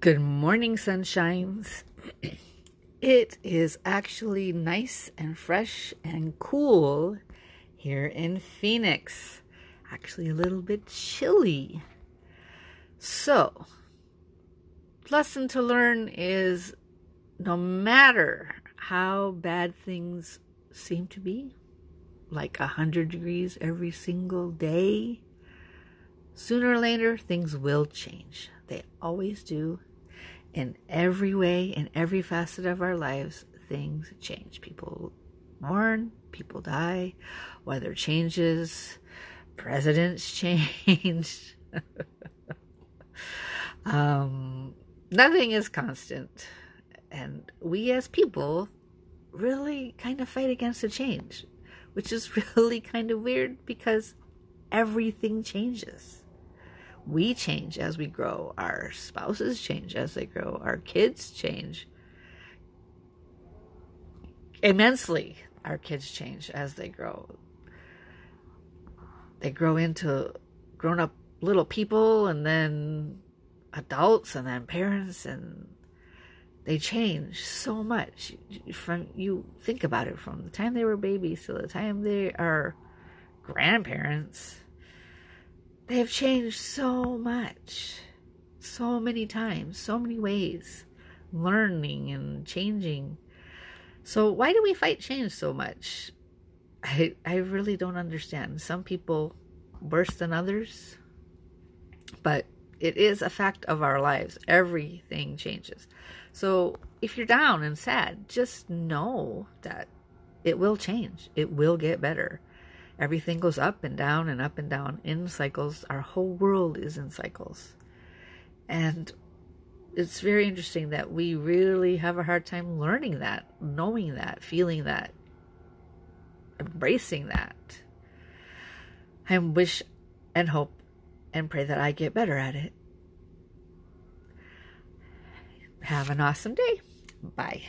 Good morning, sunshines. It is actually nice and fresh and cool here in Phoenix. Actually, a little bit chilly. So, lesson to learn is no matter how bad things seem to be, like a hundred degrees every single day, sooner or later things will change. They always do. In every way, in every facet of our lives, things change. People mourn, people die, weather changes, presidents change. um, nothing is constant. And we as people really kind of fight against the change, which is really kind of weird because everything changes we change as we grow. Our spouses change as they grow. Our kids change immensely. Our kids change as they grow. They grow into grown up little people and then adults and then parents and they change so much from you think about it from the time they were babies to the time they are grandparents they have changed so much, so many times, so many ways, learning and changing. So, why do we fight change so much? I, I really don't understand. Some people worse than others, but it is a fact of our lives. Everything changes. So, if you're down and sad, just know that it will change, it will get better. Everything goes up and down and up and down in cycles. Our whole world is in cycles. And it's very interesting that we really have a hard time learning that, knowing that, feeling that, embracing that. I wish and hope and pray that I get better at it. Have an awesome day. Bye.